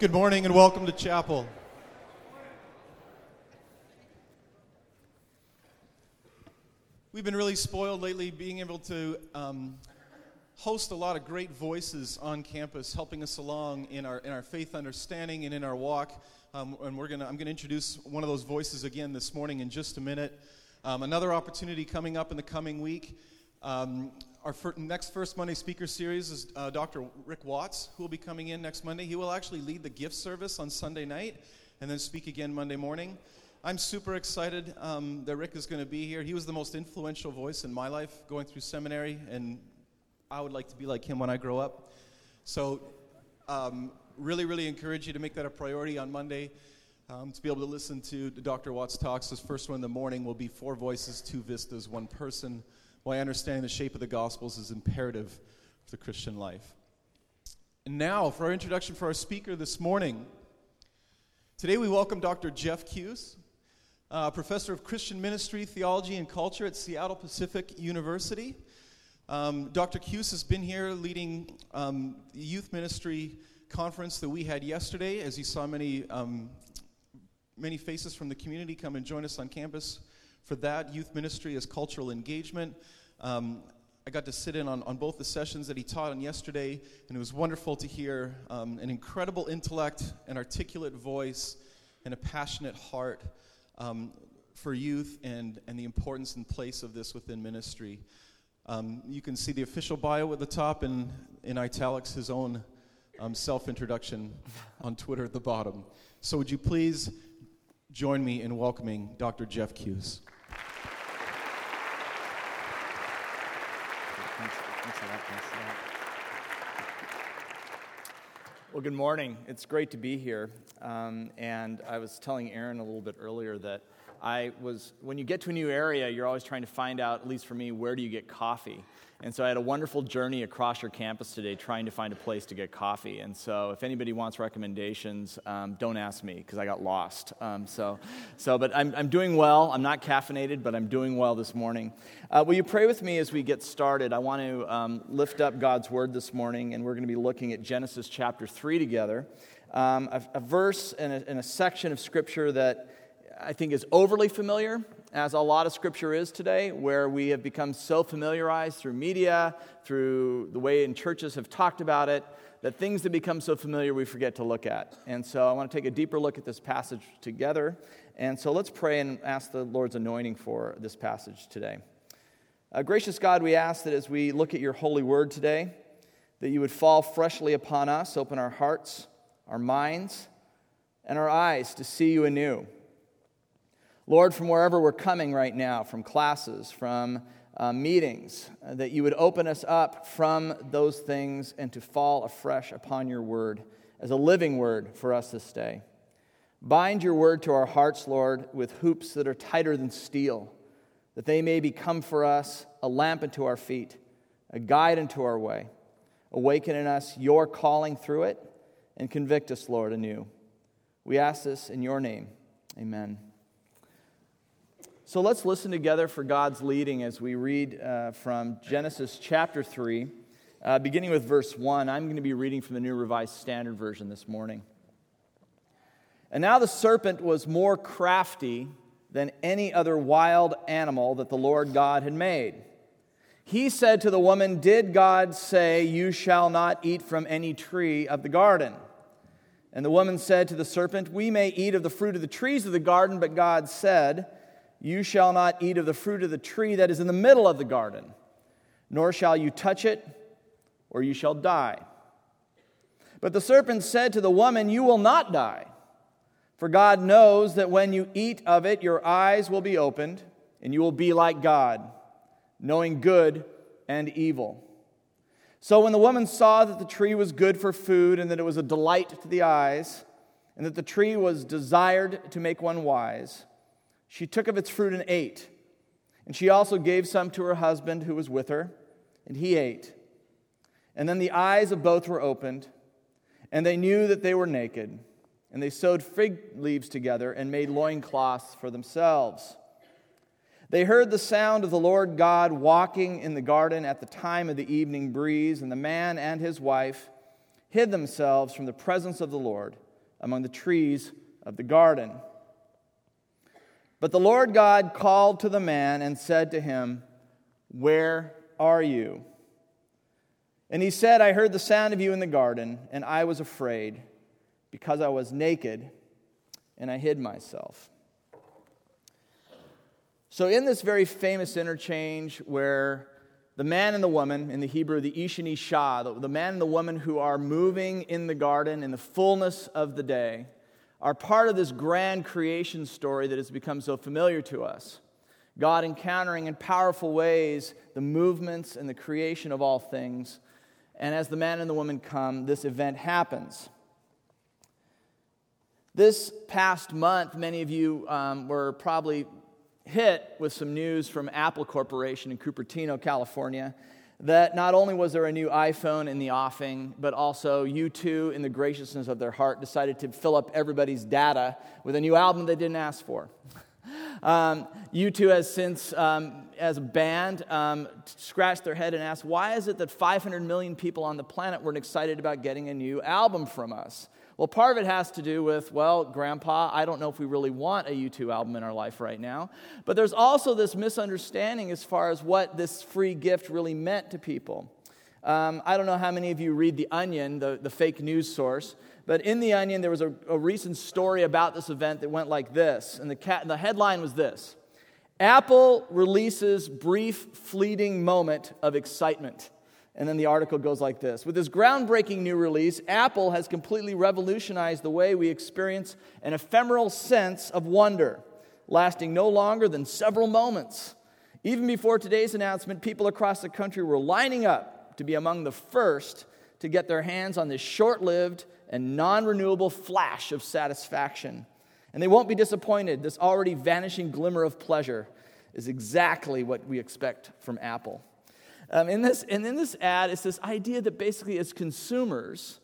Good morning and welcome to chapel. We've been really spoiled lately being able to um, host a lot of great voices on campus, helping us along in our, in our faith understanding and in our walk. Um, and we're gonna, I'm going to introduce one of those voices again this morning in just a minute. Um, another opportunity coming up in the coming week. Um, our next First Monday speaker series is uh, Dr. Rick Watts, who will be coming in next Monday. He will actually lead the gift service on Sunday night and then speak again Monday morning. I'm super excited um, that Rick is going to be here. He was the most influential voice in my life going through seminary, and I would like to be like him when I grow up. So, um, really, really encourage you to make that a priority on Monday. Um, to be able to listen to Dr. Watts' talks. His first one in the morning will be Four Voices, Two Vistas, One Person why understanding the shape of the Gospels is imperative for the Christian life. And now, for our introduction for our speaker this morning. Today, we welcome Dr. Jeff Keuss, uh, professor of Christian ministry, theology, and culture at Seattle Pacific University. Um, Dr. Keuss has been here leading um, the youth ministry conference that we had yesterday, as he saw many, um, many faces from the community come and join us on campus for that. Youth ministry is cultural engagement. Um, I got to sit in on, on both the sessions that he taught on yesterday, and it was wonderful to hear um, an incredible intellect, an articulate voice, and a passionate heart um, for youth and, and the importance and place of this within ministry. Um, you can see the official bio at the top and in italics his own um, self introduction on Twitter at the bottom. So, would you please join me in welcoming Dr. Jeff Keuss? Well, good morning. It's great to be here. Um, and I was telling Aaron a little bit earlier that I was, when you get to a new area, you're always trying to find out, at least for me, where do you get coffee? And so I had a wonderful journey across your campus today trying to find a place to get coffee. And so if anybody wants recommendations, um, don't ask me because I got lost. Um, so, so, but I'm, I'm doing well. I'm not caffeinated, but I'm doing well this morning. Uh, will you pray with me as we get started? I want to um, lift up God's word this morning, and we're going to be looking at Genesis chapter 3 together. Um, a, a, verse and a, and a section of scripture that I think is overly familiar as a lot of scripture is today, where we have become so familiarized through media, through the way in churches have talked about it, that things that become so familiar we forget to look at. And so I want to take a deeper look at this passage together. And so let's pray and ask the Lord's anointing for this passage today. Uh, gracious God, we ask that as we look at your holy word today, that you would fall freshly upon us, open our hearts, our minds, and our eyes to see you anew. Lord, from wherever we're coming right now, from classes, from uh, meetings, uh, that you would open us up from those things and to fall afresh upon your word as a living word for us this day. Bind your word to our hearts, Lord, with hoops that are tighter than steel, that they may become for us a lamp unto our feet, a guide unto our way. Awaken in us your calling through it and convict us, Lord, anew. We ask this in your name. Amen. So let's listen together for God's leading as we read uh, from Genesis chapter 3, uh, beginning with verse 1. I'm going to be reading from the New Revised Standard Version this morning. And now the serpent was more crafty than any other wild animal that the Lord God had made. He said to the woman, Did God say, You shall not eat from any tree of the garden? And the woman said to the serpent, We may eat of the fruit of the trees of the garden, but God said, you shall not eat of the fruit of the tree that is in the middle of the garden, nor shall you touch it, or you shall die. But the serpent said to the woman, You will not die. For God knows that when you eat of it, your eyes will be opened, and you will be like God, knowing good and evil. So when the woman saw that the tree was good for food, and that it was a delight to the eyes, and that the tree was desired to make one wise, she took of its fruit and ate. And she also gave some to her husband who was with her, and he ate. And then the eyes of both were opened, and they knew that they were naked. And they sewed fig leaves together and made loincloths for themselves. They heard the sound of the Lord God walking in the garden at the time of the evening breeze, and the man and his wife hid themselves from the presence of the Lord among the trees of the garden. But the Lord God called to the man and said to him, Where are you? And he said, I heard the sound of you in the garden, and I was afraid because I was naked and I hid myself. So, in this very famous interchange where the man and the woman, in the Hebrew, the Ish and Isha, the, the man and the woman who are moving in the garden in the fullness of the day, are part of this grand creation story that has become so familiar to us. God encountering in powerful ways the movements and the creation of all things. And as the man and the woman come, this event happens. This past month, many of you um, were probably hit with some news from Apple Corporation in Cupertino, California, that not only was there a new iPhone in the offing, but also U2, in the graciousness of their heart, decided to fill up everybody's data with a new album they didn't ask for. Um, U2 has since, um, as a band, um, scratched their head and asked, why is it that 500 million people on the planet weren't excited about getting a new album from us? Well, part of it has to do with, well, Grandpa, I don't know if we really want a U2 album in our life right now. But there's also this misunderstanding as far as what this free gift really meant to people. Um, I don't know how many of you read The Onion, the, the fake news source, but in The Onion, there was a, a recent story about this event that went like this. And the, cat, the headline was this Apple releases brief, fleeting moment of excitement. And then the article goes like this With this groundbreaking new release, Apple has completely revolutionized the way we experience an ephemeral sense of wonder, lasting no longer than several moments. Even before today's announcement, people across the country were lining up to be among the first to get their hands on this short lived and non renewable flash of satisfaction. And they won't be disappointed. This already vanishing glimmer of pleasure is exactly what we expect from Apple. Um, in this, and in this ad, it's this idea that basically, as consumers,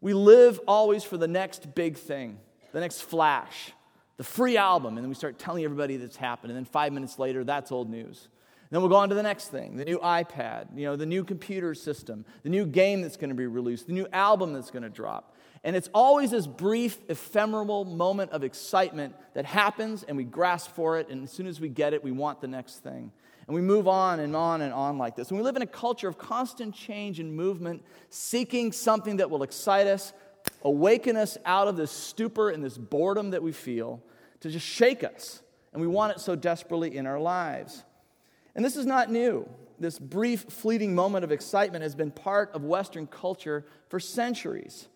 we live always for the next big thing, the next flash, the free album, and then we start telling everybody that's happened. And then five minutes later, that's old news. And then we'll go on to the next thing the new iPad, you know, the new computer system, the new game that's going to be released, the new album that's going to drop. And it's always this brief, ephemeral moment of excitement that happens, and we grasp for it, and as soon as we get it, we want the next thing. And we move on and on and on like this. And we live in a culture of constant change and movement, seeking something that will excite us, awaken us out of this stupor and this boredom that we feel, to just shake us. And we want it so desperately in our lives. And this is not new. This brief, fleeting moment of excitement has been part of Western culture for centuries.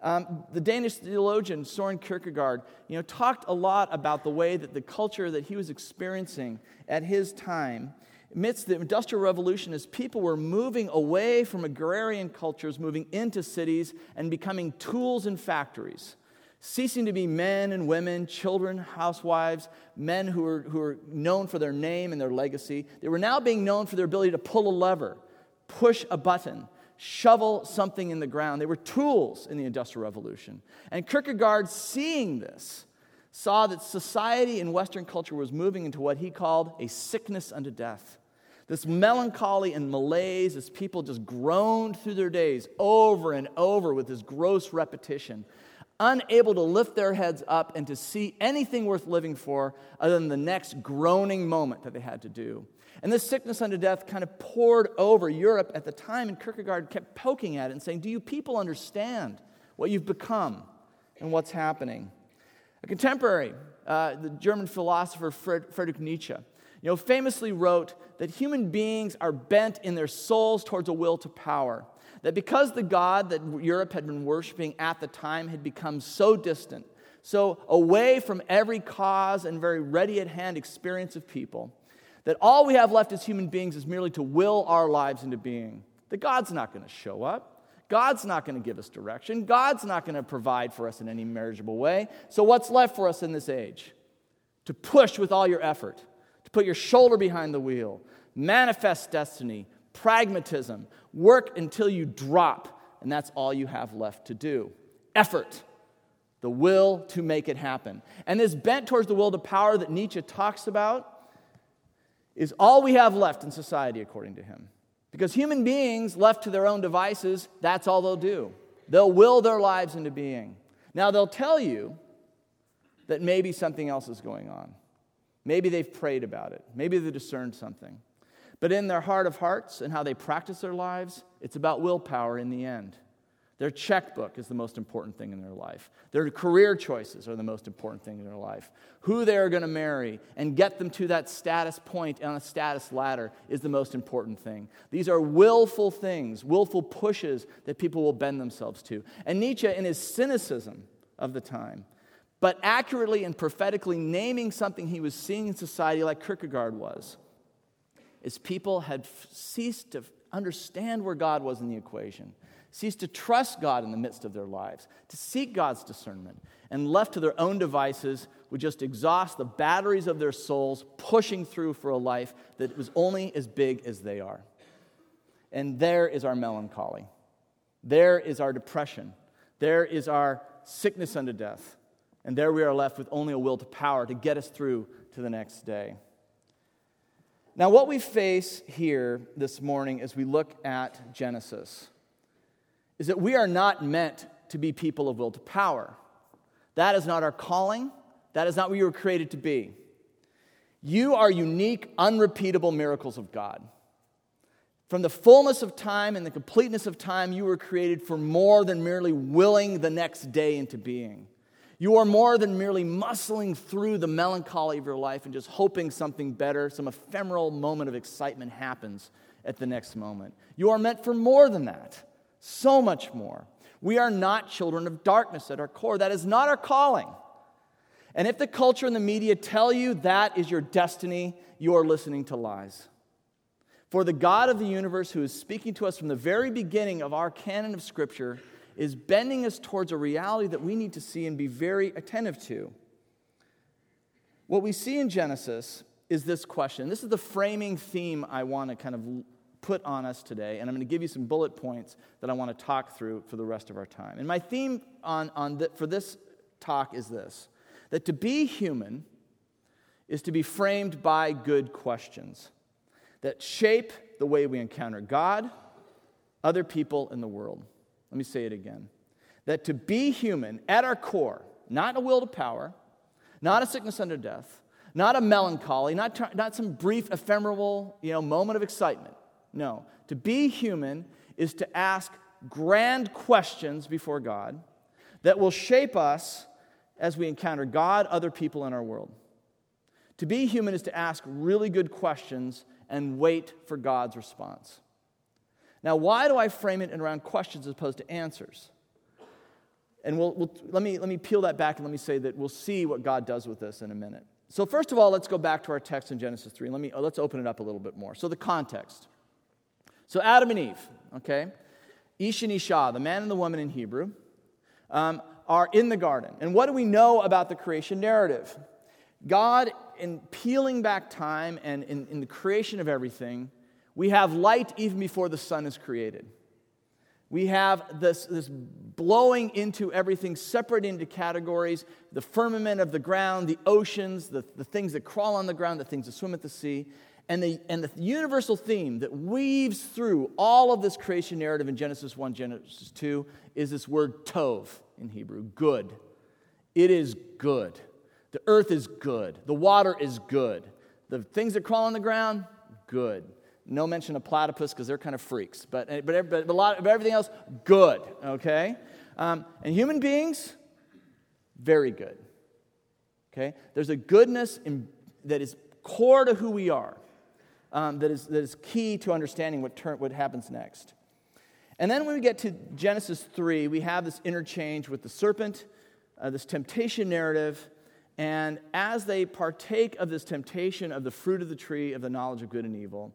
Um, the Danish theologian Soren Kierkegaard, you know, talked a lot about the way that the culture that he was experiencing at his time, amidst the Industrial Revolution, as people were moving away from agrarian cultures, moving into cities, and becoming tools in factories, ceasing to be men and women, children, housewives, men who were, who were known for their name and their legacy. They were now being known for their ability to pull a lever, push a button shovel something in the ground. They were tools in the Industrial Revolution. And Kierkegaard, seeing this, saw that society in Western culture was moving into what he called a sickness unto death. This melancholy and malaise as people just groaned through their days over and over with this gross repetition, unable to lift their heads up and to see anything worth living for other than the next groaning moment that they had to do. And this sickness unto death kind of poured over Europe at the time, and Kierkegaard kept poking at it and saying, Do you people understand what you've become and what's happening? A contemporary, uh, the German philosopher Friedrich Nietzsche, you know, famously wrote that human beings are bent in their souls towards a will to power. That because the God that Europe had been worshiping at the time had become so distant, so away from every cause and very ready at hand experience of people, that all we have left as human beings is merely to will our lives into being. That God's not going to show up. God's not going to give us direction. God's not going to provide for us in any marriageable way. So, what's left for us in this age? To push with all your effort, to put your shoulder behind the wheel, manifest destiny, pragmatism, work until you drop, and that's all you have left to do. Effort, the will to make it happen. And this bent towards the will to power that Nietzsche talks about is all we have left in society, according to him. Because human beings, left to their own devices, that's all they'll do. They'll will their lives into being. Now, they'll tell you that maybe something else is going on. Maybe they've prayed about it. Maybe they've discerned something. But in their heart of hearts and how they practice their lives, it's about willpower in the end. Their checkbook is the most important thing in their life. Their career choices are the most important thing in their life. Who they are going to marry and get them to that status point on a status ladder is the most important thing. These are willful things, willful pushes that people will bend themselves to. And Nietzsche, in his cynicism of the time, but accurately and prophetically naming something he was seeing in society like Kierkegaard was, is people had ceased to understand where God was in the equation cease to trust God in the midst of their lives, to seek God's discernment, and left to their own devices would just exhaust the batteries of their souls, pushing through for a life that was only as big as they are. And there is our melancholy. There is our depression. There is our sickness unto death. And there we are left with only a will to power to get us through to the next day. Now, what we face here this morning as we look at Genesis is that we are not meant to be people of will to power. That is not our calling. That is not what you were created to be. You are unique, unrepeatable miracles of God. From the fullness of time and the completeness of time, you were created for more than merely willing the next day into being. You are more than merely muscling through the melancholy of your life and just hoping something better, some ephemeral moment of excitement happens at the next moment. You are meant for more than that. So much more. We are not children of darkness at our core. That is not our calling. And if the culture and the media tell you that is your destiny, you are listening to lies. For the God of the universe, who is speaking to us from the very beginning of our canon of Scripture, is bending us towards a reality that we need to see and be very attentive to. What we see in Genesis is this question. This is the framing theme I want to kind of put on us today, and I'm going to give you some bullet points that I want to talk through for the rest of our time. And my theme on, on the, for this talk is this that to be human is to be framed by good questions that shape the way we encounter God, other people, and the world. Let me say it again. That to be human at our core, not a will to power, not a sickness under death, not a melancholy, not, not some brief ephemeral you know, moment of excitement, no. To be human is to ask grand questions before God that will shape us as we encounter God, other people, in our world. To be human is to ask really good questions and wait for God's response. Now, why do I frame it around questions as opposed to answers? And we'll, we'll, let, me, let me peel that back and let me say that we'll see what God does with this in a minute. So, first of all, let's go back to our text in Genesis 3. Let me, let's open it up a little bit more. So, the context. So Adam and Eve, okay, Ish and Isha, the man and the woman in Hebrew, um, are in the garden. And what do we know about the creation narrative? God, in peeling back time and in, in the creation of everything, we have light even before the sun is created. We have this, this blowing into everything, separated into categories the firmament of the ground, the oceans, the, the things that crawl on the ground, the things that swim at the sea. And the, and the universal theme that weaves through all of this creation narrative in Genesis 1, Genesis 2 is this word tov in Hebrew good. It is good. The earth is good. The water is good. The things that crawl on the ground, good. No mention of platypus because they're kind of freaks, but, but, but, a lot, but everything else, good, okay? Um, and human beings, very good, okay? There's a goodness in, that is core to who we are um, that, is, that is key to understanding what, ter- what happens next. And then when we get to Genesis 3, we have this interchange with the serpent, uh, this temptation narrative. And as they partake of this temptation of the fruit of the tree of the knowledge of good and evil,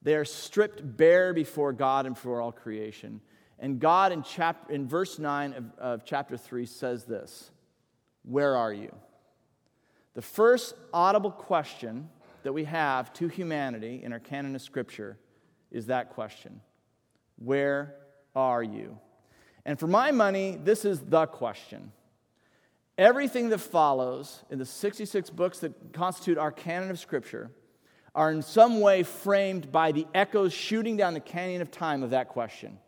they are stripped bare before God and for all creation. And God in, chap- in verse 9 of, of chapter 3 says this Where are you? The first audible question that we have to humanity in our canon of Scripture is that question Where are you? And for my money, this is the question. Everything that follows in the 66 books that constitute our canon of Scripture are in some way framed by the echoes shooting down the canyon of time of that question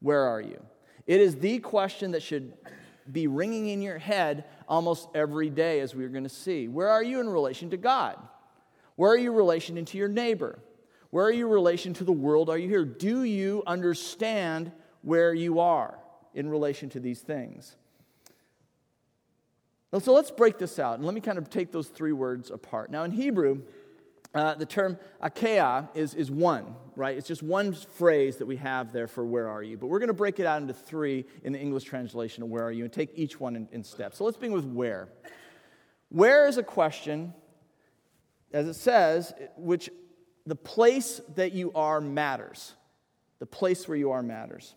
Where are you? It is the question that should be ringing in your head almost every day, as we're going to see. Where are you in relation to God? Where are you relation to your neighbor? Where are you relation to the world? Are you here? Do you understand where you are in relation to these things? So let's break this out and let me kind of take those three words apart. Now, in Hebrew, uh, the term akeia is, is one, right? It's just one phrase that we have there for where are you. But we're going to break it out into three in the English translation of where are you and take each one in, in steps. So let's begin with where. Where is a question, as it says, which the place that you are matters. The place where you are matters.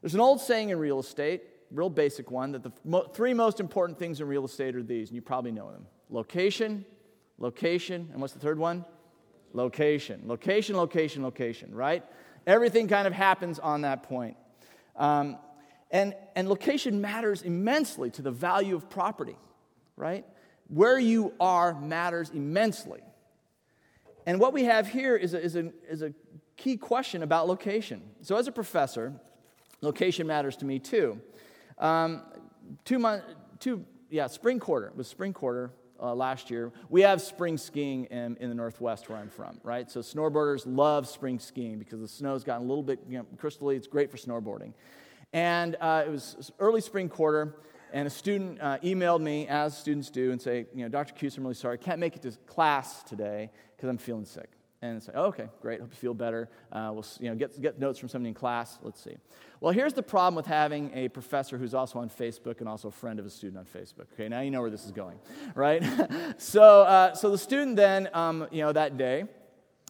There's an old saying in real estate, real basic one, that the three most important things in real estate are these, and you probably know them location, location, and what's the third one? Location. Location, location, location, right? Everything kind of happens on that point. Um, and, and location matters immensely to the value of property, right? Where you are matters immensely. And what we have here is a, is a, is a key question about location. So, as a professor, location matters to me too. Um, two months, two, yeah, spring quarter. It was spring quarter uh, last year. We have spring skiing in, in, the Northwest where I'm from, right? So snowboarders love spring skiing because the snow's gotten a little bit you know, crystally. It's great for snowboarding. And uh, it was early spring quarter, and a student uh, emailed me, as students do, and say, you know, Dr. Keuss, I'm really sorry, can't make it to class today because I'm feeling sick. And say, oh, okay, great, hope you feel better. Uh, we'll you know, get, get notes from somebody in class. Let's see. Well, here's the problem with having a professor who's also on Facebook and also a friend of a student on Facebook. Okay, now you know where this is going, right? so, uh, so the student then, um, you know, that day,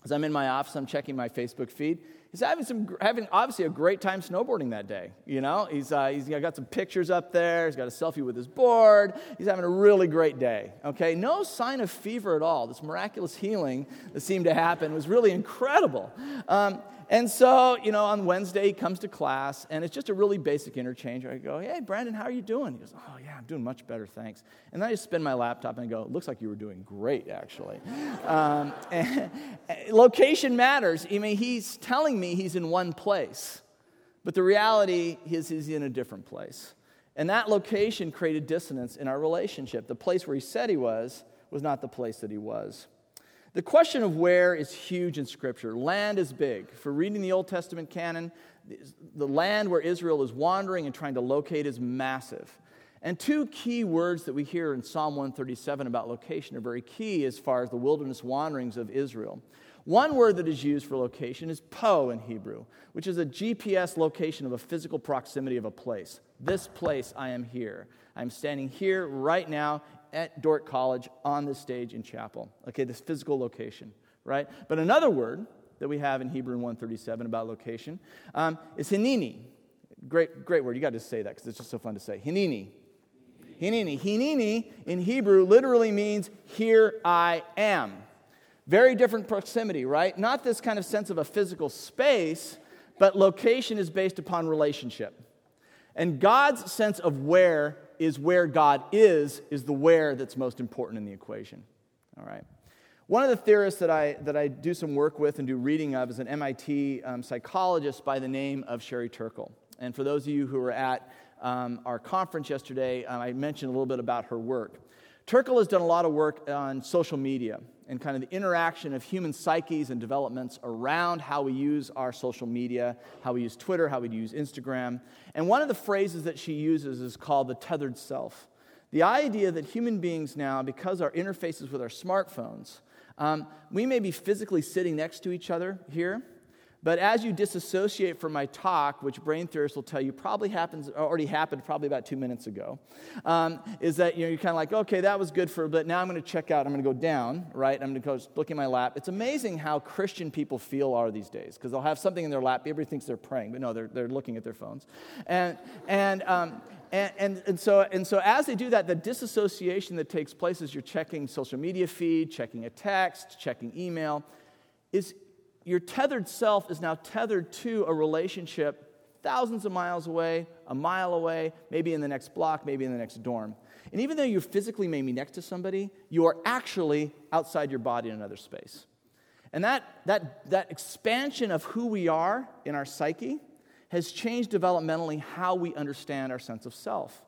as I'm in my office, I'm checking my Facebook feed, he's having some having obviously a great time snowboarding that day you know? He's, uh, he's got some pictures up there. He's got a selfie with his board. He's having a really great day okay? No sign of fever at all. This miraculous healing that seemed to happen was really incredible. Um, and so, you know, on Wednesday, he comes to class, and it's just a really basic interchange. I go, Hey, Brandon, how are you doing? He goes, Oh, yeah, I'm doing much better, thanks. And then I just spin my laptop and I go, Looks like you were doing great, actually. um, location matters. I mean, he's telling me he's in one place, but the reality is he's in a different place. And that location created dissonance in our relationship. The place where he said he was was not the place that he was. The question of where is huge in Scripture. Land is big. For reading the Old Testament canon, the land where Israel is wandering and trying to locate is massive. And two key words that we hear in Psalm 137 about location are very key as far as the wilderness wanderings of Israel. One word that is used for location is po in Hebrew, which is a GPS location of a physical proximity of a place. This place, I am here. I'm standing here right now at Dordt College on this stage in chapel. Okay, this physical location, right? But another word that we have in Hebrew 137 about location um, is hineni. Great, great word. You got to say that because it's just so fun to say. Hineni. Hineni. Hineni in Hebrew literally means here I am. Very different proximity, right? Not this kind of sense of a physical space, but location is based upon relationship. And God's sense of where is where God is, is the where that's most important in the equation. All right. One of the theorists that I, that I do some work with and do reading of is an MIT um, psychologist by the name of Sherry Turkle. And for those of you who were at um, our conference yesterday, um, I mentioned a little bit about her work. Turkle has done a lot of work on social media and kind of the interaction of human psyches and developments around how we use our social media, how we use Twitter, how we use Instagram. And one of the phrases that she uses is called the tethered self. The idea that human beings now, because our interfaces with our smartphones, um, we may be physically sitting next to each other here, but as you disassociate from my talk, which brain theorists will tell you probably happens, already happened probably about two minutes ago, um, is that you know, you're kind of like, okay, that was good for a bit. Now I'm going to check out. I'm going to go down, right? I'm going to go look in my lap. It's amazing how Christian people feel are these days because they'll have something in their lap. Everybody thinks they're praying, but no, they're, they're looking at their phones. And, and, um, and, and, and, so, and so as they do that, the disassociation that takes place as you're checking social media feed, checking a text, checking email, is your tethered self is now tethered to a relationship thousands of miles away, a mile away, maybe in the next block, maybe in the next dorm. And even though you physically may be next to somebody, you are actually outside your body in another space. And that, that, that expansion of who we are in our psyche has changed developmentally how we understand our sense of self.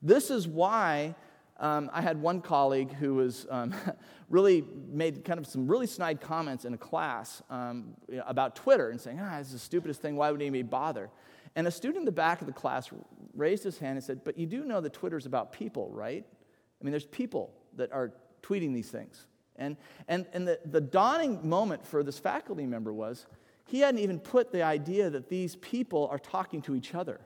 This is why um, I had one colleague who was um, really made kind of some really snide comments in a class um, about Twitter and saying, ah, it's the stupidest thing. Why would anybody bother? And a student in the back of the class raised his hand and said, But you do know that Twitter's about people, right? I mean, there's people that are tweeting these things. And, and, and the, the dawning moment for this faculty member was he hadn't even put the idea that these people are talking to each other.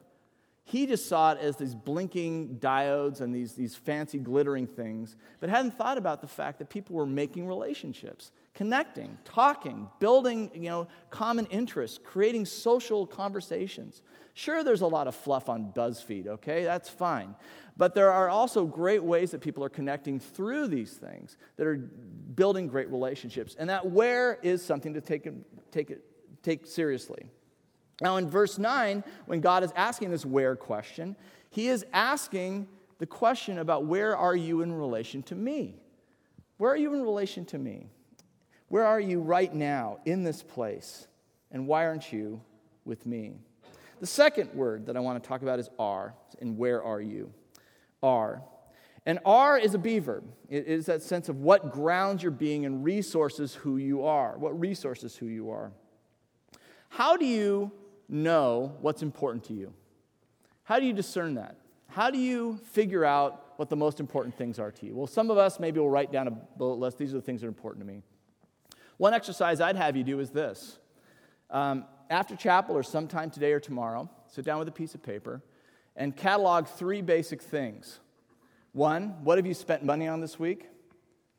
He just saw it as these blinking diodes and these, these fancy glittering things, but hadn't thought about the fact that people were making relationships, connecting, talking, building you know, common interests, creating social conversations. Sure, there's a lot of fluff on BuzzFeed, okay? That's fine. But there are also great ways that people are connecting through these things that are building great relationships. And that where is something to take, take, take seriously. Now, in verse 9, when God is asking this where question, he is asking the question about where are you in relation to me? Where are you in relation to me? Where are you right now in this place? And why aren't you with me? The second word that I want to talk about is are, and where are you? Are. And are is a be verb. It is that sense of what grounds your being and resources who you are. What resources who you are. How do you know what's important to you? How do you discern that? How do you figure out what the most important things are to you? Well, some of us maybe will write down a bullet list. These are the things that are important to me. One exercise I'd have you do is this. Um, after chapel or sometime today or tomorrow, sit down with a piece of paper and catalog three basic things. One, what have you spent money on this week?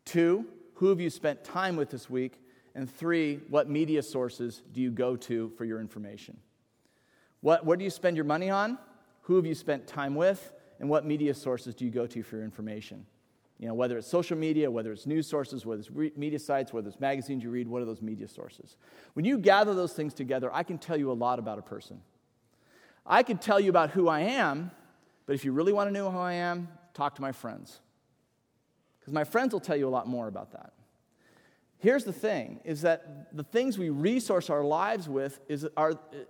Two, who have you spent time with this week? And three, what media sources do you go to for your information? What, what do you spend your money on? Who have you spent time with? And what media sources do you go to for your information? You know, whether it's social media, whether it's news sources, whether it's re- media sites, whether it's magazines you read, what are those media sources? When you gather those things together, I can tell you a lot about a person. I can tell you about who I am, but if you really want to know who I am, talk to my friends. Because my friends will tell you a lot more about that. Here's the thing is that the things we resource our lives with is,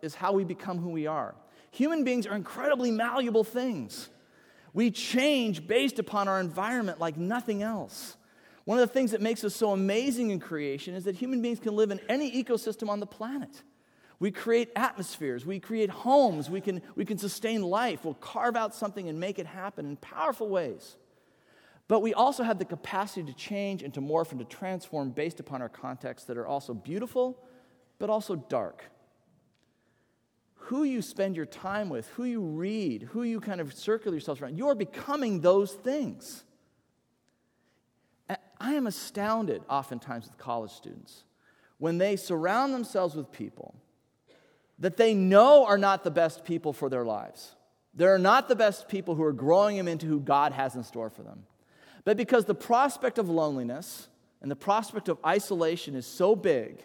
is how we become who we are. Human beings are incredibly malleable things. We change based upon our environment like nothing else. One of the things that makes us so amazing in creation is that human beings can live in any ecosystem on the planet. We create atmospheres, we create homes, we can, we can sustain life, we'll carve out something and make it happen in powerful ways. But we also have the capacity to change and to morph and to transform based upon our contexts that are also beautiful, but also dark. Who you spend your time with, who you read, who you kind of circle yourselves around, you're becoming those things. I am astounded oftentimes with college students when they surround themselves with people that they know are not the best people for their lives. They're not the best people who are growing them into who God has in store for them but because the prospect of loneliness and the prospect of isolation is so big,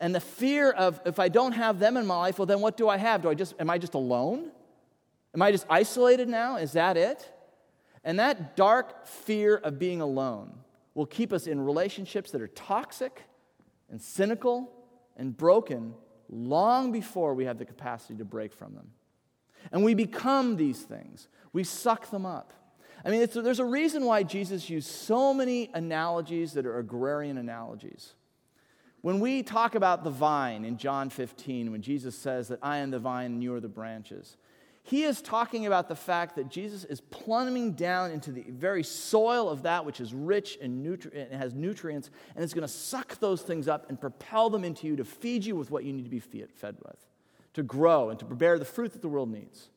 and the fear of if I don't have them in my life, well, then what do I have? Do I just, am I just alone? Am I just isolated now? Is that it? And that dark fear of being alone will keep us in relationships that are toxic and cynical and broken long before we have the capacity to break from them. And we become these things, we suck them up. I mean, there's a reason why Jesus used so many analogies that are agrarian analogies. When we talk about the vine in John 15, when Jesus says that I am the vine and you are the branches, he is talking about the fact that Jesus is plummeting down into the very soil of that which is rich and, nutri- and has nutrients, and it's going to suck those things up and propel them into you to feed you with what you need to be fed with, to grow and to bear the fruit that the world needs.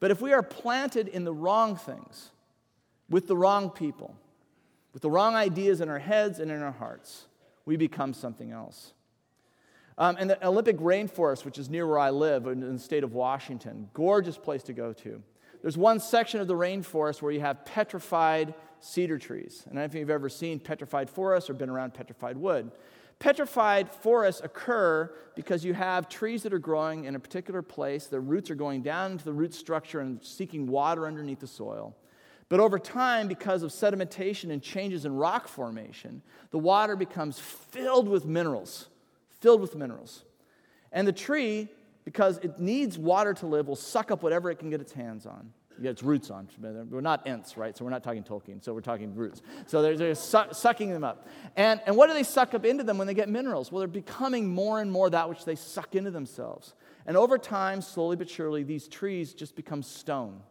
But if we are planted in the wrong things, with the wrong people, with the wrong ideas in our heads and in our hearts, we become something else. Um, and the Olympic rainforest, which is near where I live in the state of Washington, gorgeous place to go to. There's one section of the rainforest where you have petrified cedar trees. And I don't know if you've ever seen petrified forests or been around petrified wood. Petrified forests occur because you have trees that are growing in a particular place, their roots are going down into the root structure and seeking water underneath the soil. But over time, because of sedimentation and changes in rock formation, the water becomes filled with minerals, filled with minerals. And the tree, because it needs water to live, will suck up whatever it can get its hands on. Yeah, it's roots on. We're not ents, right? So we're not talking Tolkien. So we're talking roots. So they're, they're su- sucking them up. And, and what do they suck up into them when they get minerals? Well, they're becoming more and more that which they suck into themselves. And over time, slowly but surely, these trees just become stone.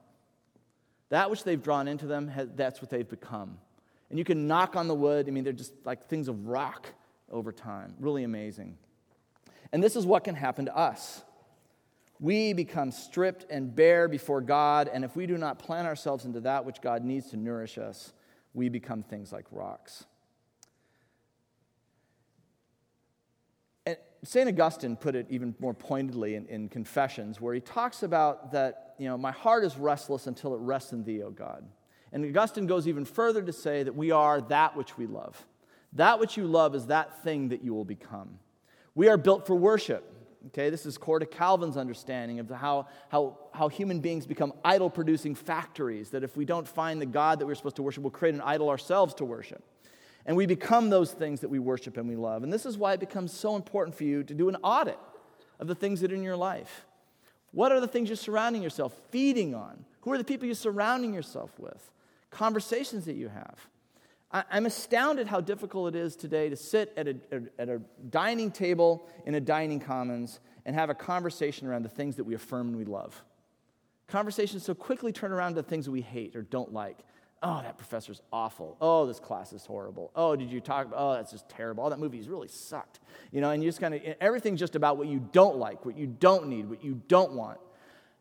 That which they've drawn into them, that's what they've become. And you can knock on the wood. I mean, they're just like things of rock over time. Really amazing. And this is what can happen to us. We become stripped and bare before God, and if we do not plant ourselves into that which God needs to nourish us, we become things like rocks. And St. Augustine put it even more pointedly in, in, Confessions, where he talks about that, you know, my heart is restless until it rests in thee, O God. And Augustine goes even further to say that we are that which we love. That which you love is that thing that you will become. We are built for worship. Okay, this is core to Calvin's understanding of how, how, how human beings become idol producing factories. That if we don't find the God that we're supposed to worship, we'll create an idol ourselves to worship. And we become those things that we worship and we love. And this is why it becomes so important for you to do an audit of the things that are in your life. What are the things you're surrounding yourself, feeding on? Who are the people you're surrounding yourself with? Conversations that you have. I'm astounded how difficult it is today to sit at a, at a dining table in a dining commons and have a conversation around the things that we affirm and we love. Conversations so quickly turn around to things that we hate or don't like. Oh, that professor's awful. Oh, this class is horrible. Oh, did you talk oh, that's just terrible. Oh, that movie's really sucked. You know, and you just kind of, everything's just about what you don't like, what you don't need, what you don't want.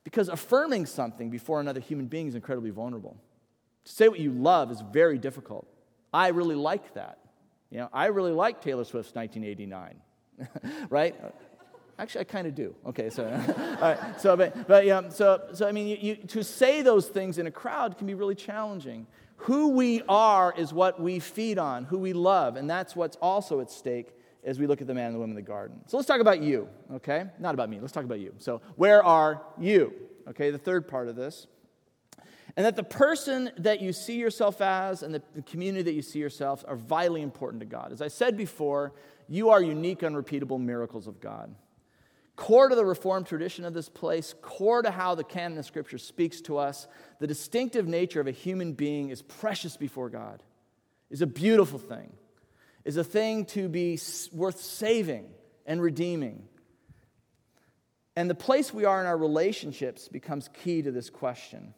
Because affirming something before another human being is incredibly vulnerable. To say what you love is very difficult. I really like that. You know, I really like Taylor Swift's 1989, right? Actually, I kind of do. Okay, so, all right, so, but, but yeah, so, so I mean, you, you, to say those things in a crowd can be really challenging. Who we are is what we feed on, who we love, and that's what's also at stake as we look at the man and the woman in the garden. So let's talk about you, okay? Not about me, let's talk about you. So, where are you? Okay, the third part of this. And that the person that you see yourself as and the community that you see yourself are vitally important to God. As I said before, you are unique, unrepeatable miracles of God. Core to the Reformed tradition of this place, core to how the canon of Scripture speaks to us, the distinctive nature of a human being is precious before God, is a beautiful thing, is a thing to be worth saving and redeeming. And the place we are in our relationships becomes key to this question.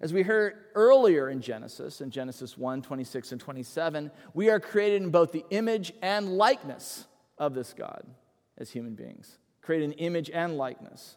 As we heard earlier in Genesis, in Genesis 1 26 and 27, we are created in both the image and likeness of this God as human beings. Created an image and likeness.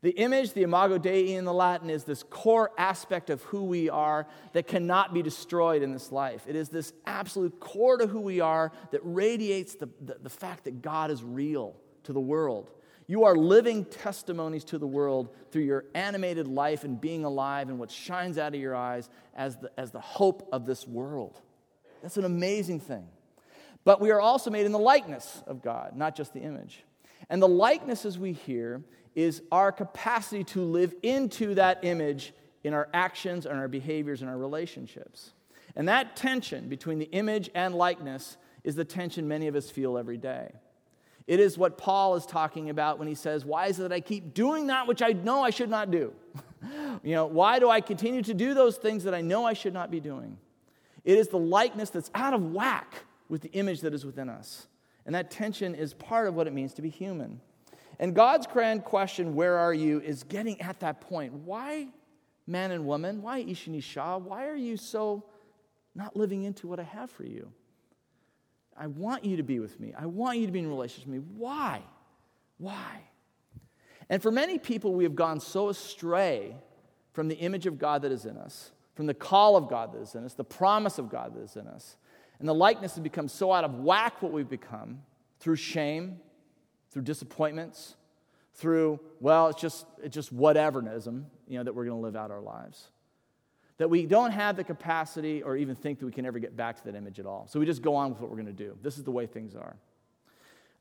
The image, the imago Dei in the Latin, is this core aspect of who we are that cannot be destroyed in this life. It is this absolute core to who we are that radiates the, the, the fact that God is real to the world. You are living testimonies to the world through your animated life and being alive and what shines out of your eyes as the, as the hope of this world. That's an amazing thing. But we are also made in the likeness of God, not just the image. And the likeness, as we hear, is our capacity to live into that image in our actions and our behaviors and our relationships. And that tension between the image and likeness is the tension many of us feel every day. It is what Paul is talking about when he says, Why is it that I keep doing that which I know I should not do? you know, why do I continue to do those things that I know I should not be doing? It is the likeness that's out of whack with the image that is within us. And that tension is part of what it means to be human. And God's grand question, Where are you? is getting at that point. Why, man and woman? Why Ishini Shah? Why are you so not living into what I have for you? I want you to be with me. I want you to be in relationship with me. Why? Why? And for many people, we have gone so astray from the image of God that is in us, from the call of God that is in us, the promise of God that is in us. And the likeness has become so out of whack what we've become through shame, through disappointments, through, well, it's just, it's just whatevernism, you know, that we're going to live out our lives that we don't have the capacity or even think that we can ever get back to that image at all. So we just go on with what we're going to do. This is the way things are.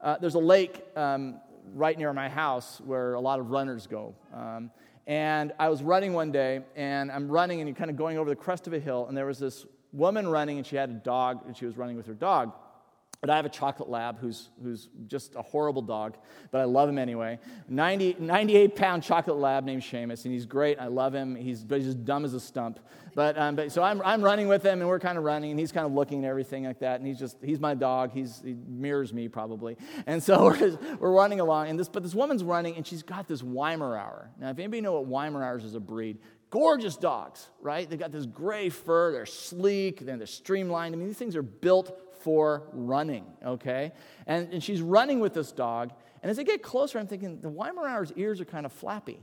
Uh, there's a lake um, right near my house where a lot of runners go. Um, and I was running one day, and I'm running, and you're kind of going over the crest of a hill, and there was this woman running, and she had a dog, and she was running with her dog. But I have a chocolate lab who's, who's just a horrible dog, but I love him anyway. 90, 98 pound chocolate lab named Seamus, and he's great. I love him. He's, but he's just dumb as a stump. But, um, but so I'm, I'm running with him, and we're kind of running, and he's kind of looking and everything like that. And he's just, he's my dog. He's, he mirrors me probably. And so we're, we're running along, and this, but this woman's running, and she's got this Weimaraner. Now, if anybody know what Weimaraners is a breed, gorgeous dogs, right? They've got this gray fur, they're sleek, then they're streamlined. I mean, these things are built for running, okay? And, and she's running with this dog. And as they get closer, I'm thinking, the Weimaraner's ears are kind of flappy.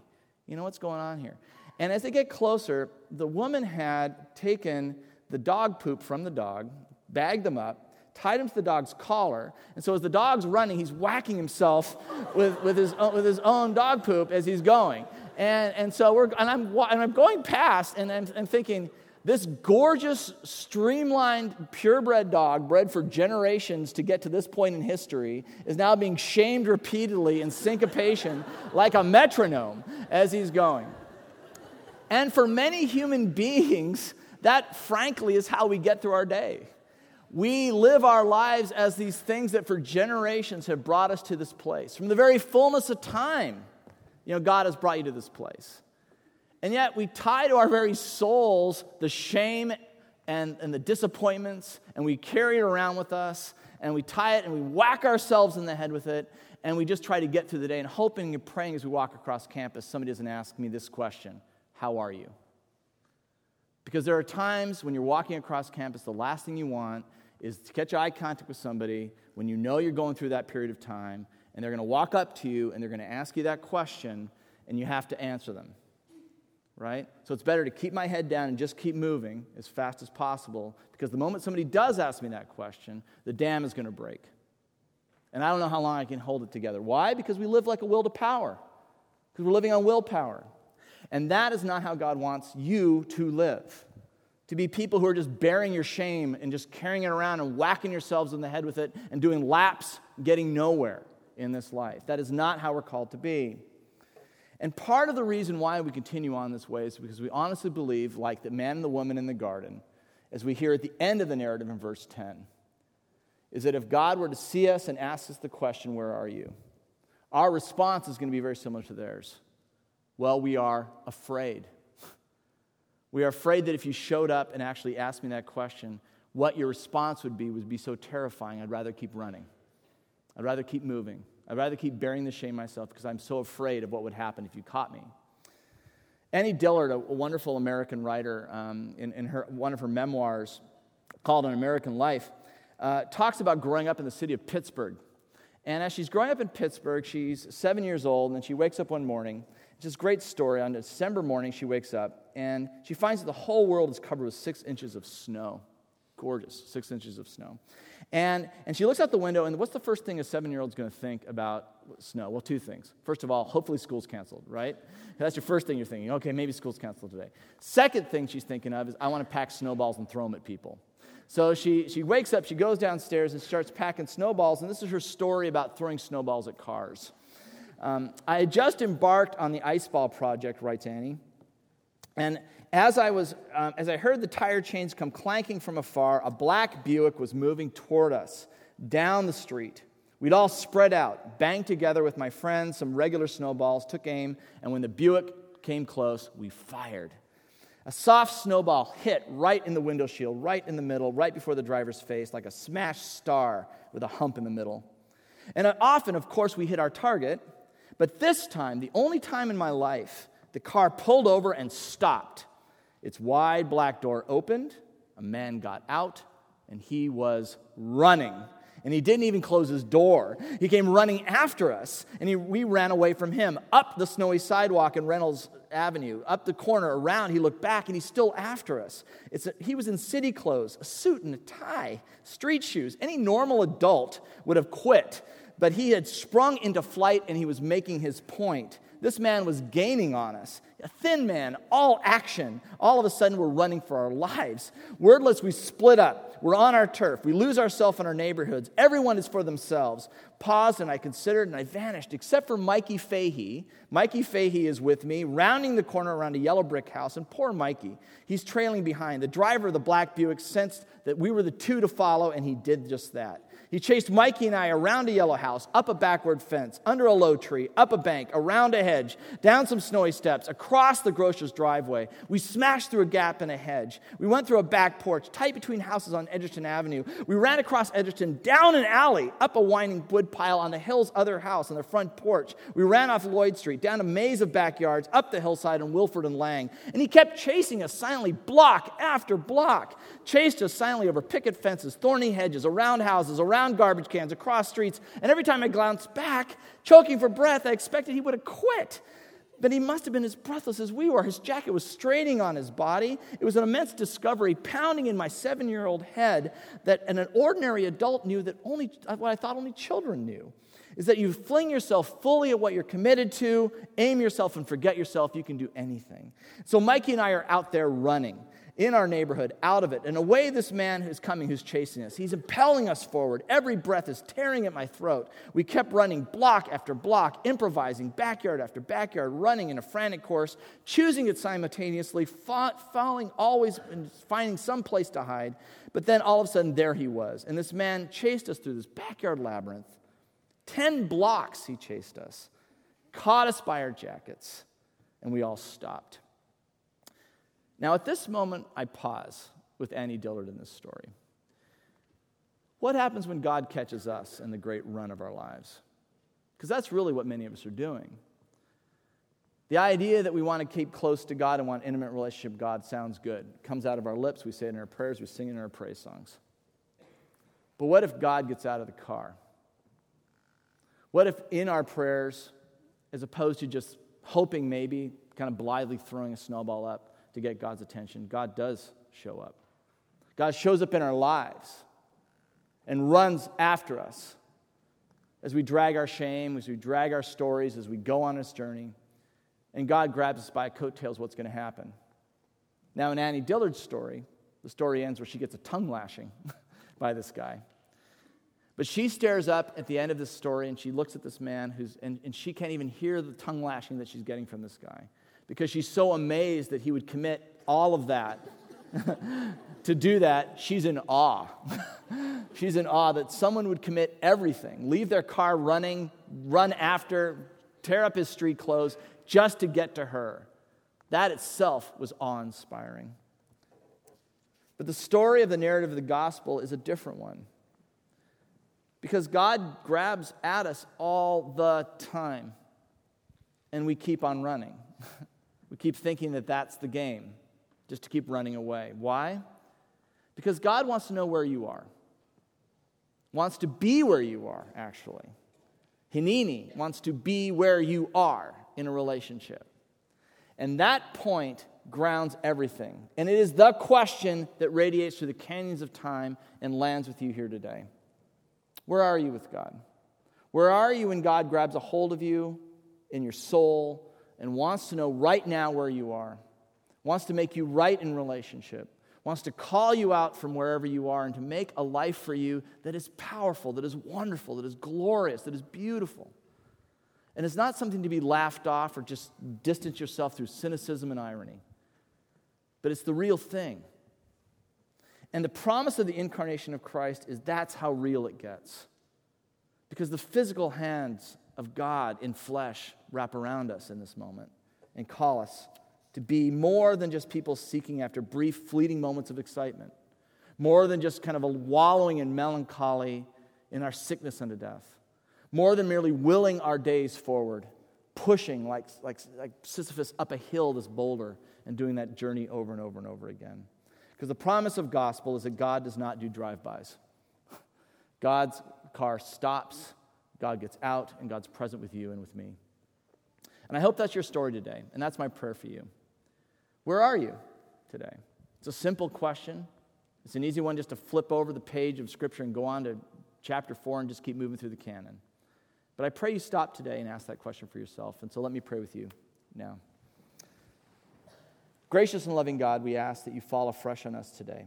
You know what's going on here? And as they get closer, the woman had taken the dog poop from the dog, bagged them up, tied him to the dog's collar. And so as the dog's running, he's whacking himself with, with, his, with his own dog poop as he's going. And, and so we're, and I'm, and I'm going past, and I'm, I'm thinking, this gorgeous, streamlined, purebred dog, bred for generations to get to this point in history, is now being shamed repeatedly in syncopation like a metronome as he's going. And for many human beings, that frankly is how we get through our day. We live our lives as these things that for generations have brought us to this place. From the very fullness of time, you know, God has brought you to this place. And yet we tie to our very souls the shame and, and the disappointments, and we carry it around with us, and we tie it and we whack ourselves in the head with it, and we just try to get through the day and hoping and praying as we walk across campus somebody doesn't ask me this question How are you? Because there are times when you're walking across campus, the last thing you want is to catch eye contact with somebody when you know you're going through that period of time, and they're going to walk up to you and they're going to ask you that question, and you have to answer them right? So it's better to keep my head down and just keep moving as fast as possible because the moment somebody does ask me that question, the dam is going to break. And I don't know how long I can hold it together. Why? Because we live like a will to power, because we're living on willpower. And that is not how God wants you to live. To be people who are just bearing your shame and just carrying it around and whacking yourselves in the head with it and doing laps, getting nowhere in this life. That is not how we're called to be. And part of the reason why we continue on this way is because we honestly believe, like the man and the woman in the garden, as we hear at the end of the narrative in verse 10, is that if God were to see us and ask us the question, Where are you? our response is going to be very similar to theirs. Well, we are afraid. We are afraid that if you showed up and actually asked me that question, what your response would be would be so terrifying, I'd rather keep running. I'd rather keep moving. I'd rather keep bearing the shame myself because I'm so afraid of what would happen if you caught me. Annie Dillard, a wonderful American writer, um, in, in her, one of her memoirs called An American Life, uh, talks about growing up in the city of Pittsburgh. And as she's growing up in Pittsburgh, she's seven years old, and she wakes up one morning. It's this great story. On December morning, she wakes up, and she finds that the whole world is covered with six inches of snow. Gorgeous, six inches of snow. And, and she looks out the window, and what's the first thing a seven year old's to think about snow? Well, two things. First of all, hopefully school's canceled, right? That's your first thing you're thinking. Okay, maybe school's canceled today. Second thing she's thinking of is, I want to pack snowballs and throw them at people. So she, she wakes up, she goes downstairs and starts packing snowballs, and this is her story about throwing snowballs at cars. Um, I had just embarked on the ice ball project, writes Annie, and as I, was, um, as I heard the tire chains come clanking from afar, a black Buick was moving toward us down the street. We'd all spread out, banged together with my friends, some regular snowballs, took aim, and when the Buick came close, we fired. A soft snowball hit right in the window shield, right in the middle, right before the driver's face, like a smashed star with a hump in the middle. And often, of course, we hit our target, but this time, the only time in my life, the car pulled over and stopped its wide black door opened, a man got out, and he was running. And he didn't even close his door. He came running after us, and he, we ran away from him up the snowy sidewalk in Reynolds Avenue, up the corner, around. He looked back, and he's still after us. A, he was in city clothes, a suit and a tie, street shoes. Any normal adult would have quit, but he had sprung into flight, and he was making his point. This man was gaining on us. A thin man, all action. All of a sudden, we're running for our lives. Wordless, we split up. We're on our turf. We lose ourselves in our neighborhoods. Everyone is for themselves. paused and I considered and I vanished, except for Mikey Fahey. Mikey Fahey is with me, rounding the corner around a yellow brick house, and poor Mikey, he's trailing behind. The driver of the black Buick sensed that we were the two to follow, and he did just that. He chased Mikey and I around a yellow house, up a backward fence, under a low tree, up a bank, around a hedge, down some snowy steps, across the grocer's driveway. We smashed through a gap in a hedge. We went through a back porch, tight between houses on Edgerton Avenue. We ran across Edgerton, down an alley, up a winding wood pile on the hill's other house on the front porch. We ran off Lloyd Street, down a maze of backyards, up the hillside on Wilford and Lang. And he kept chasing us silently, block after block. Chased us silently over picket fences, thorny hedges, around houses, around around garbage cans, across streets, and every time I glanced back, choking for breath, I expected he would have quit. But he must have been as breathless as we were. His jacket was straining on his body. It was an immense discovery pounding in my seven year old head that an ordinary adult knew that only uh, what I thought only children knew is that you fling yourself fully at what you're committed to, aim yourself, and forget yourself. You can do anything. So Mikey and I are out there running in our neighborhood out of it. And away this man is coming who's chasing us. He's impelling us forward. Every breath is tearing at my throat. We kept running block after block, improvising, backyard after backyard, running in a frantic course, choosing it simultaneously, falling always and finding some place to hide. But then all of a sudden, there he was. And this man chased us through this backyard labyrinth. Ten blocks he chased us, caught us by our jackets, and we all stopped. Now, at this moment, I pause with Annie Dillard in this story. What happens when God catches us in the great run of our lives? Because that's really what many of us are doing. The idea that we want to keep close to God and want intimate relationship with God sounds good. It comes out of our lips, we say it in our prayers, we sing it in our praise songs. But what if God gets out of the car? What if in our prayers, as opposed to just hoping maybe, kind of blithely throwing a snowball up, to get God's attention, God does show up. God shows up in our lives and runs after us as we drag our shame, as we drag our stories, as we go on this journey. And God grabs us by coattails, what's going to happen? Now, in Annie Dillard's story, the story ends where she gets a tongue lashing by this guy. But she stares up at the end of this story and she looks at this man who's, and, and she can't even hear the tongue lashing that she's getting from this guy because she's so amazed that he would commit all of that. to do that, she's in awe. she's in awe that someone would commit everything, leave their car running, run after, tear up his street clothes just to get to her. That itself was awe inspiring. But the story of the narrative of the gospel is a different one. Because God grabs at us all the time, and we keep on running. We keep thinking that that's the game, just to keep running away. Why? Because God wants to know where you are, wants to be where you are, actually. Hineni wants to be where you are in a relationship. And that point grounds everything. And it is the question that radiates through the canyons of time and lands with you here today. Where are you with God? Where are you when God grabs a hold of you in your soul and wants to know right now where you are, wants to make you right in relationship, wants to call you out from wherever you are and to make a life for you that is powerful, that is wonderful, that is glorious, that is beautiful. And it's not something to be laughed off or just distance yourself through cynicism and irony, but it's the real thing. And the promise of the incarnation of Christ is that's how real it gets. Because the physical hands of God in flesh wrap around us in this moment and call us to be more than just people seeking after brief, fleeting moments of excitement, more than just kind of a wallowing in melancholy in our sickness unto death, more than merely willing our days forward, pushing like, like, like Sisyphus up a hill, this boulder, and doing that journey over and over and over again. Because the promise of gospel is that God does not do drive-bys. God's car stops God gets out and God's present with you and with me. And I hope that's your story today, and that's my prayer for you. Where are you today? It's a simple question. It's an easy one just to flip over the page of Scripture and go on to chapter 4 and just keep moving through the canon. But I pray you stop today and ask that question for yourself. And so let me pray with you now. Gracious and loving God, we ask that you fall afresh on us today.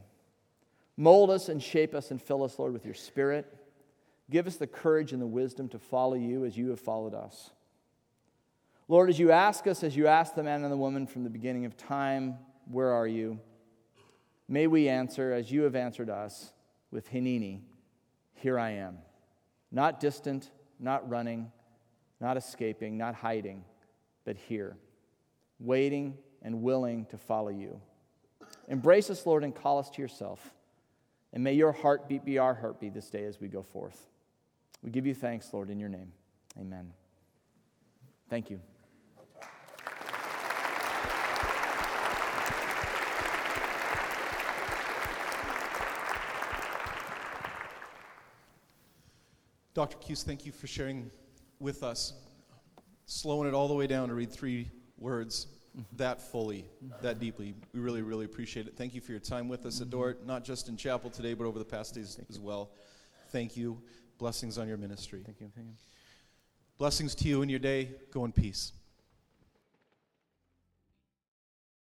Mold us and shape us and fill us, Lord, with your Spirit. Give us the courage and the wisdom to follow you as you have followed us. Lord, as you ask us, as you asked the man and the woman from the beginning of time, where are you? May we answer as you have answered us with Hineni, here I am. Not distant, not running, not escaping, not hiding, but here, waiting and willing to follow you. Embrace us, Lord, and call us to yourself. And may your heartbeat be our heartbeat this day as we go forth. We give you thanks, Lord, in your name. Amen. Thank you. Dr. Keuss, thank you for sharing with us, slowing it all the way down to read three words mm-hmm. that fully, mm-hmm. that deeply. We really, really appreciate it. Thank you for your time with us mm-hmm. at Dordt, not just in chapel today, but over the past days thank as well. Thank you. Blessings on your ministry. Thank you. Thank you. Blessings to you in your day. Go in peace.